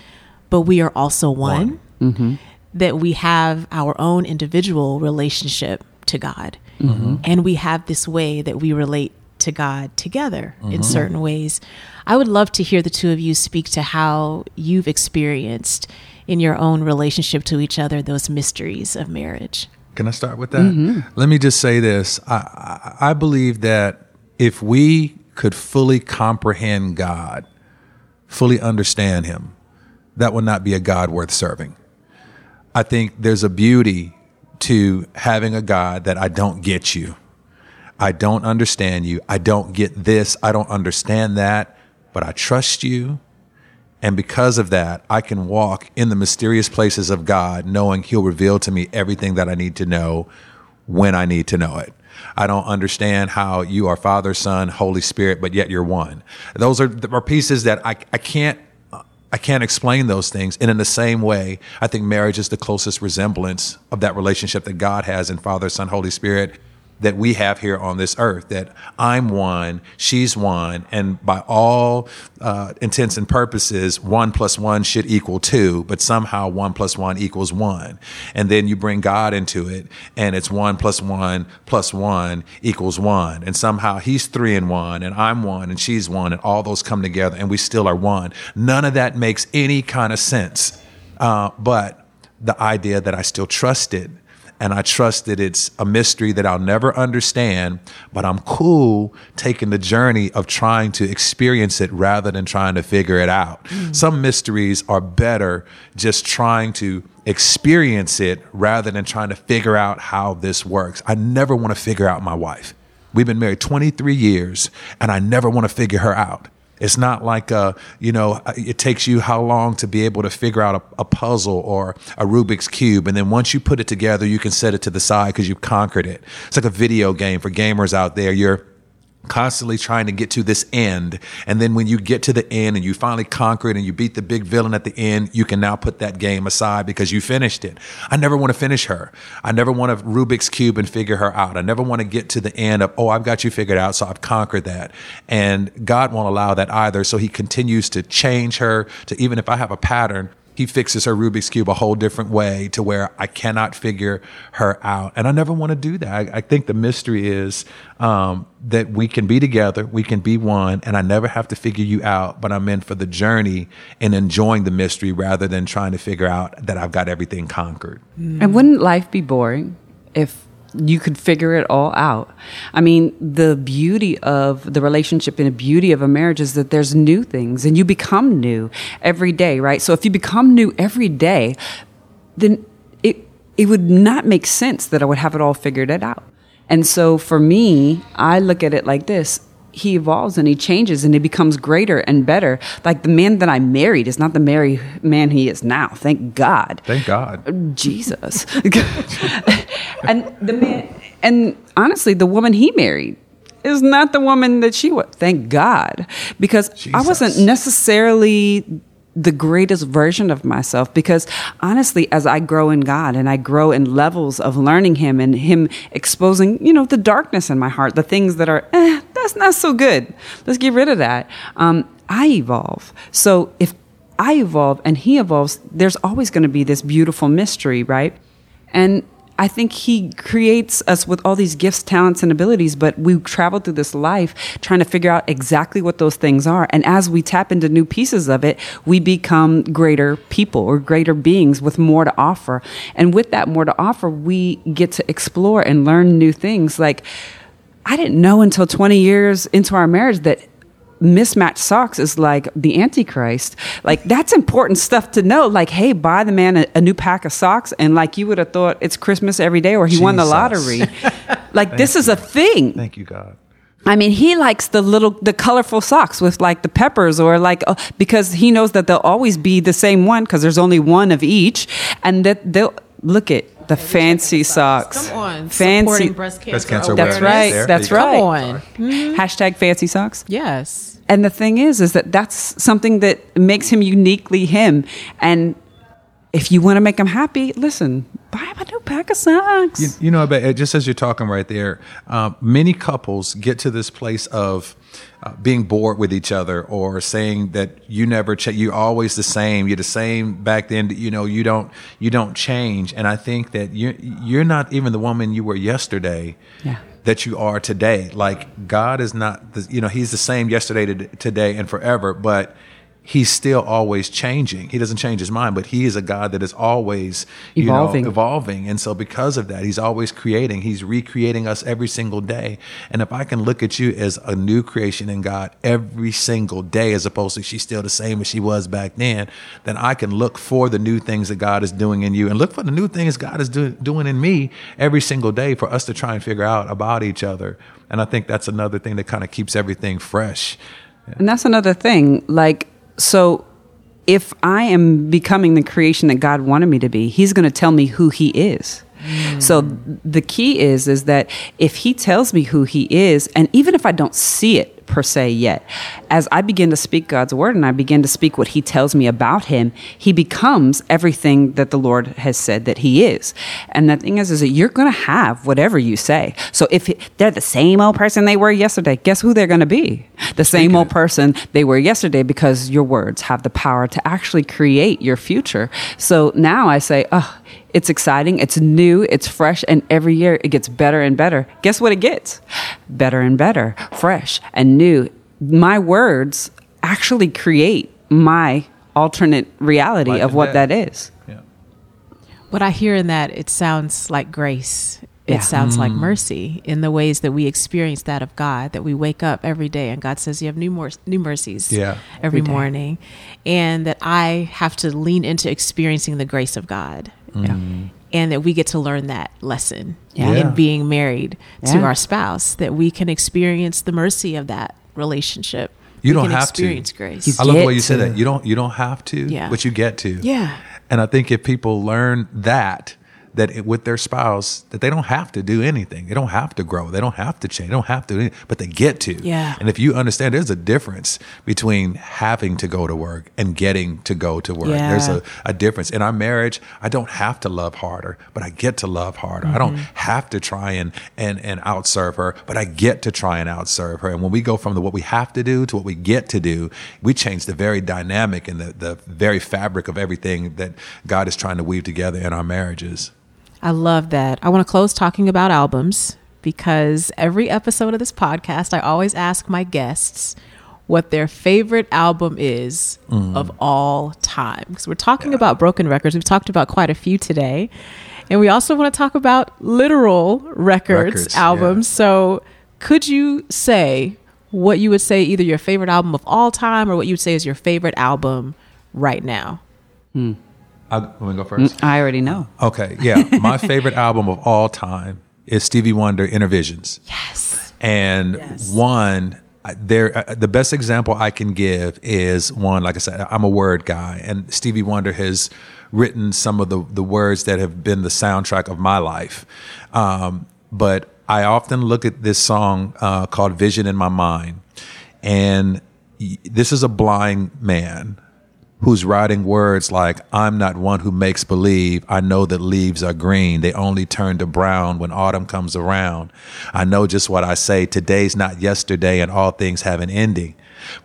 but we are also one. Mm-hmm. That we have our own individual relationship to God. Mm-hmm. And we have this way that we relate to God together in mm-hmm. certain ways. I would love to hear the two of you speak to how you've experienced in your own relationship to each other those mysteries of marriage. Can I start with that? Mm-hmm. Let me just say this. I, I, I believe that if we could fully comprehend God, fully understand Him, that would not be a God worth serving. I think there's a beauty to having a God that I don't get you. I don't understand you. I don't get this. I don't understand that, but I trust you. And because of that, I can walk in the mysterious places of God, knowing He'll reveal to me everything that I need to know when I need to know it. I don't understand how you are Father, Son, Holy Spirit, but yet you're one. Those are, are pieces that I, I can't I can't explain those things. And in the same way, I think marriage is the closest resemblance of that relationship that God has in Father, Son, Holy Spirit that we have here on this earth. That I'm one, she's one, and by all uh, intents and purposes, one plus one should equal two, but somehow one plus one equals one. And then you bring God into it, and it's one plus one plus one equals one. And somehow he's three and one, and I'm one, and she's one, and all those come together, and we still are one. None of that makes any kind of sense. Uh, but the idea that I still trusted and I trust that it's a mystery that I'll never understand, but I'm cool taking the journey of trying to experience it rather than trying to figure it out. Mm. Some mysteries are better just trying to experience it rather than trying to figure out how this works. I never want to figure out my wife. We've been married 23 years and I never want to figure her out. It's not like, uh, you know, it takes you how long to be able to figure out a, a, puzzle or a Rubik's Cube. And then once you put it together, you can set it to the side because you've conquered it. It's like a video game for gamers out there. You're constantly trying to get to this end. And then when you get to the end and you finally conquer it and you beat the big villain at the end, you can now put that game aside because you finished it. I never want to finish her. I never want to Rubik's Cube and figure her out. I never want to get to the end of, oh, I've got you figured out, so I've conquered that. And God won't allow that either. So he continues to change her to even if I have a pattern, he fixes her Rubik's Cube a whole different way to where I cannot figure her out. And I never want to do that. I, I think the mystery is um, that we can be together, we can be one, and I never have to figure you out, but I'm in for the journey and enjoying the mystery rather than trying to figure out that I've got everything conquered. And wouldn't life be boring if you could figure it all out. I mean, the beauty of the relationship and the beauty of a marriage is that there's new things and you become new every day, right? So if you become new every day, then it it would not make sense that I would have it all figured it out. And so for me, I look at it like this. He evolves and he changes and he becomes greater and better. Like the man that I married is not the married man he is now. Thank God. Thank God. Jesus. and the man, and honestly, the woman he married is not the woman that she was. Thank God, because Jesus. I wasn't necessarily the greatest version of myself because honestly as i grow in god and i grow in levels of learning him and him exposing you know the darkness in my heart the things that are eh, that's not so good let's get rid of that um, i evolve so if i evolve and he evolves there's always going to be this beautiful mystery right and I think he creates us with all these gifts, talents, and abilities, but we travel through this life trying to figure out exactly what those things are. And as we tap into new pieces of it, we become greater people or greater beings with more to offer. And with that more to offer, we get to explore and learn new things. Like, I didn't know until 20 years into our marriage that mismatched socks is like the antichrist like that's important stuff to know like hey buy the man a, a new pack of socks and like you would have thought it's christmas every day or he Jesus. won the lottery like this is a thing thank you god I mean, he likes the little, the colorful socks with like the peppers or like, uh, because he knows that they'll always be the same one because there's only one of each. And that they'll, look at the fancy socks. Come on, fancy breast cancer. Breast cancer That's right. There. That's There right. Come on. Mhm. Hashtag fancy socks. Yes. And the thing is, is that that's something that makes him uniquely him. And if you want to make him happy, listen, buy him a new pack of socks. You, you know, but just as you're talking right there, um, many couples get to this place of uh, being bored with each other or saying that you never change. You're always the same. You're the same back then. You know, you don't you don't change. And I think that you you're not even the woman you were yesterday. Yeah. That you are today. Like God is not. The, you know, He's the same yesterday, today, and forever. But he's still always changing. He doesn't change his mind, but he is a God that is always you Evolving. know, evolving. And so because of that, he's always creating. He's recreating us every single day. And if I can look at you as a new creation in God every single day, as opposed to she's still the same as she was back then, then I can look for the new things that God is doing in you and look for the new things God is do, doing in me every single day for us to try and figure out about each other. And I think that's another thing that kind of keeps everything fresh. And that's another thing. Like, so if I am becoming the creation that God wanted me to be, He's going to tell me who He is. So the key is is that if he tells me who he is and even if I don't see it per se yet as I begin to speak God's word and I begin to speak what he tells me about him he becomes everything that the Lord has said that he is. And the thing is is that you're going to have whatever you say. So if they're the same old person they were yesterday guess who they're going to be? The same old person they were yesterday because your words have the power to actually create your future. So now I say oh it's exciting, it's new, it's fresh, and every year it gets better and better. Guess what it gets? Better and better, fresh and new. My words actually create my alternate reality Life of what death. that is. Yeah. What I hear in that, it sounds like grace. It Yeah. sounds like mm. mercy in the ways that we experience that of God, that we wake up every day and God says you have new more new mercies Yeah. every Every day. morning. And that I have to lean into experiencing the grace of God. Yeah. Mm. And that we get to learn that lesson Yeah. Yeah. in being married to our spouse, that we can experience the mercy of that relationship. You We don't can have to. experience grace. You I love the way you said that. You don't you don't have to, Yeah. but you get to. Yeah. And I think if people learn that, that it, with their spouse, that they don't have to do anything. They don't have to grow. They don't have to change. They don't have to, do anything, but they get to. Yeah. And if you understand, there's a difference between having to go to work and getting to go to work. Yeah. There's a, a difference. In our marriage, I don't have to love harder, but I get to love harder. I don't mm-hmm. have to try and, and, and outserve her, but I get to try and outserve her. And when we go from the what we have to do to what we get to do, we change the very dynamic and the, the very fabric of everything that God is trying to weave together in our marriages. I love that. I want to close talking about albums because every episode of this podcast, I always ask my guests what their favorite album is mm. of all time. Because we're talking about broken records. We've talked about quite a few today. And we also want to talk about literal records, Records, albums. So could you say what you would say either your favorite album of all time or what you would say is your favorite album right now? Hmm. I, let me go first. I already know. Okay, yeah. My favorite album of all time is Stevie Wonder Innervisions. Yes. And Yes. one, there, uh, the best example I can give is one. Like I said, I'm a word guy, and Stevie Wonder has written some of the the words that have been the soundtrack of my life. Um, but I often look at this song uh, called "Vision in My Mind," and this is a blind man who's writing words like, I'm not one who makes believe. I know that leaves are green. They only turn to brown when autumn comes around. I know just what I say. Today's not yesterday and all things have an ending.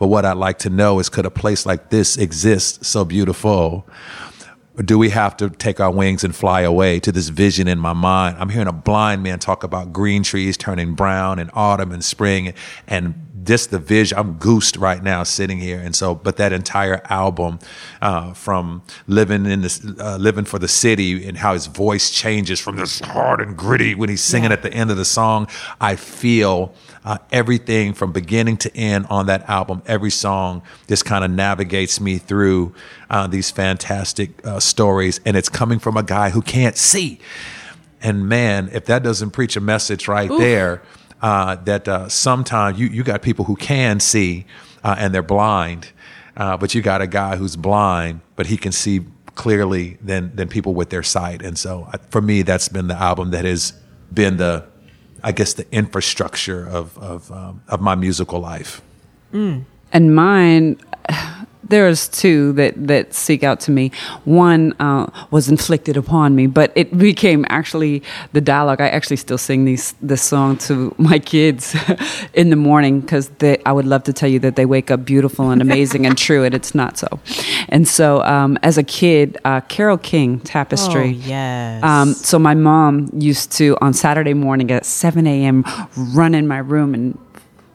But what I'd like to know is could a place like this exist so beautiful? Do we have to take our wings and fly away to this vision in my mind? I'm hearing a blind man talk about green trees turning brown in autumn and spring and just the vision. I'm goosed right now sitting here. And so, but that entire album, uh, from living in this, uh, living for the city and how his voice changes from this hard and gritty when he's singing at the end of the song, I feel uh, everything from beginning to end on that album. Every song just kind of navigates me through uh, these fantastic uh, stories, and it's coming from a guy who can't see. And man, if that doesn't preach a message right there, uh, that uh, sometimes you you got people who can see uh, and they're blind, uh, but you got a guy who's blind but he can see clearly than than people with their sight. And so uh, for me, that's been the album that has been the I guess the infrastructure of of um, of my musical life. And mine, there's two that, that seek out to me. One uh, was inflicted upon me, but it became actually the dialogue. I actually still sing these this song to my kids in the morning because I would love to tell you that they wake up beautiful and amazing and true, and it's not so. And so, um, as a kid, uh, Carole King Tapestry. Oh, yes. Um, so my mom used to on Saturday morning at 7 a.m. run in my room and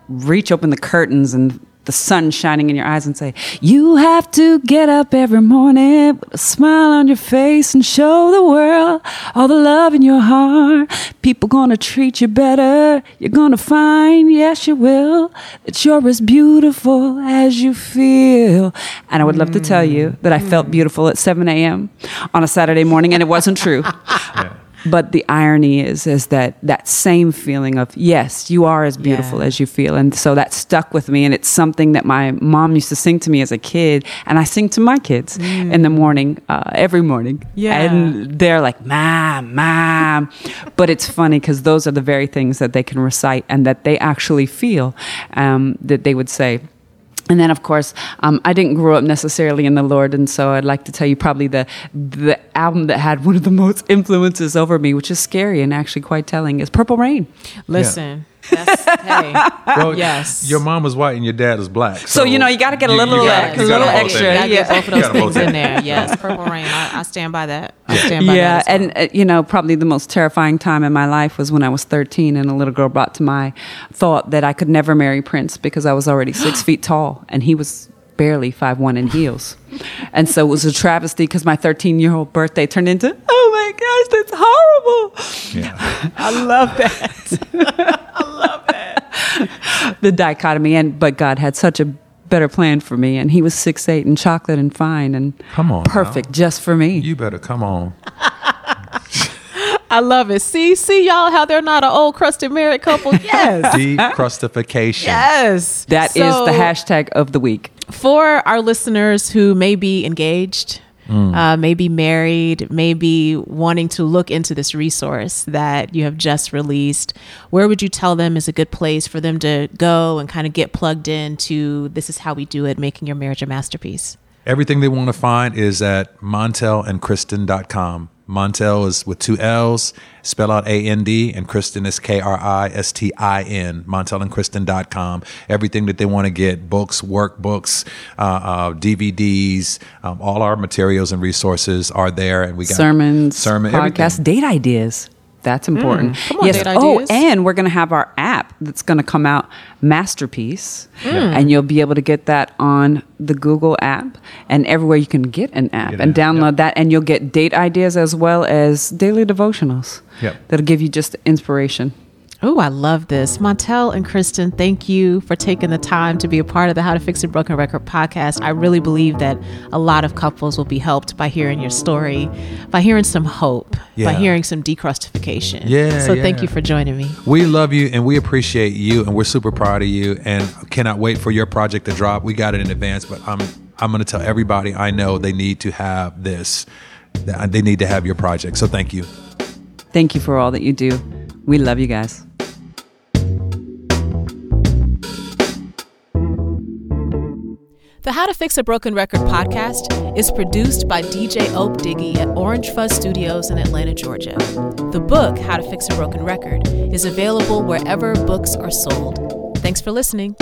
reach open the curtains and the sun shining in your eyes and say, You have to get up every morning with a smile on your face and show the world all the love in your heart. People gonna treat you better. You're gonna find, yes, you will, that you're as beautiful as you feel. And I would love to tell you that I felt mm. beautiful at 7 a.m. on a Saturday morning, and it wasn't true. But the irony is, is that that same feeling of yes, you are as beautiful Yeah. as you feel, and so that stuck with me. And it's something that my mom used to sing to me as a kid, and I sing to my kids in the morning, uh, every morning. Yeah. and they're like, "Mom, mom," but it's funny because those are the very things that they can recite and that they actually feel um, that they would say. And then, of course, um, I didn't grow up necessarily in the Lord, and so I'd like to tell you probably the the album that had one of the most influences over me, which is scary and actually quite telling, is Purple Rain. Listen, that's, hey, Well, Yes. Your mom was white and your dad was black. So, you know, you gotta get a little, you uh, gotta- a you little extra, in. Gotta get both of those things in in. there. Yes, Purple Rain. I, I stand by that. I stand by yeah, that. as well. and uh, you know, probably the most terrifying time in my life was when I was 13 and a little girl brought to my thought that I could never marry Prince because I was already six feet tall and he was barely five one in heels. And so it was a travesty because my 13 year old birthday turned into, oh my gosh, that's horrible. Yeah. I love that. I love that. the dichotomy. And but God had such a better plan for me, and He was six eight and chocolate and fine and Come on perfect now. just for me. You better come on. I love it. See, see y'all how they're not an old crusted married couple. Yes. Decrustification. yes. That is So- the hashtag of the week. For our listeners who may be engaged, uh, may be married, may be wanting to look into this resource that you have just released, where would you tell them is a good place for them to go and kind of get plugged into this is how we do it, making your marriage a masterpiece? Everything they want to find is at montellandkristin.com. Montell is with two L's, spell out A N D, and Kristin is K R I S T I N. Montellandkristin.com. Everything that they want to get books, workbooks, uh, uh, DVDs, um, all our materials and resources are there. And we got sermons, sermon, podcasts, everything. date ideas. That's mm. important. Come on, date oh, ideas. and we're going to have our app that's going to come out, Masterpiece, mm. and you'll be able to get that on the Google app and everywhere you can get an app Get and app, download yep. that, and you'll get date ideas as well as daily devotionals. Yep. That'll give you just inspiration. Oh, I love this. Montell and Kristin, thank you for taking the time to be a part of the How to Fix a Broken Record podcast. I really believe that a lot of couples will be helped by hearing your story, by hearing some hope, by hearing some decrustification. Yeah, So thank you for joining me. We love you and we appreciate you and we're super proud of you and cannot wait for your project to drop. We got it in advance, but I'm I'm going to tell everybody I know they need to have this. They need to have your project. So thank you. Thank you for all that you do. We love you guys. The How to Fix a Broken Record podcast is produced by DJ Ope Diggy at Orange Fuzz Studios in Atlanta, Georgia. The book, How to Fix a Broken Record, is available wherever books are sold. Thanks for listening.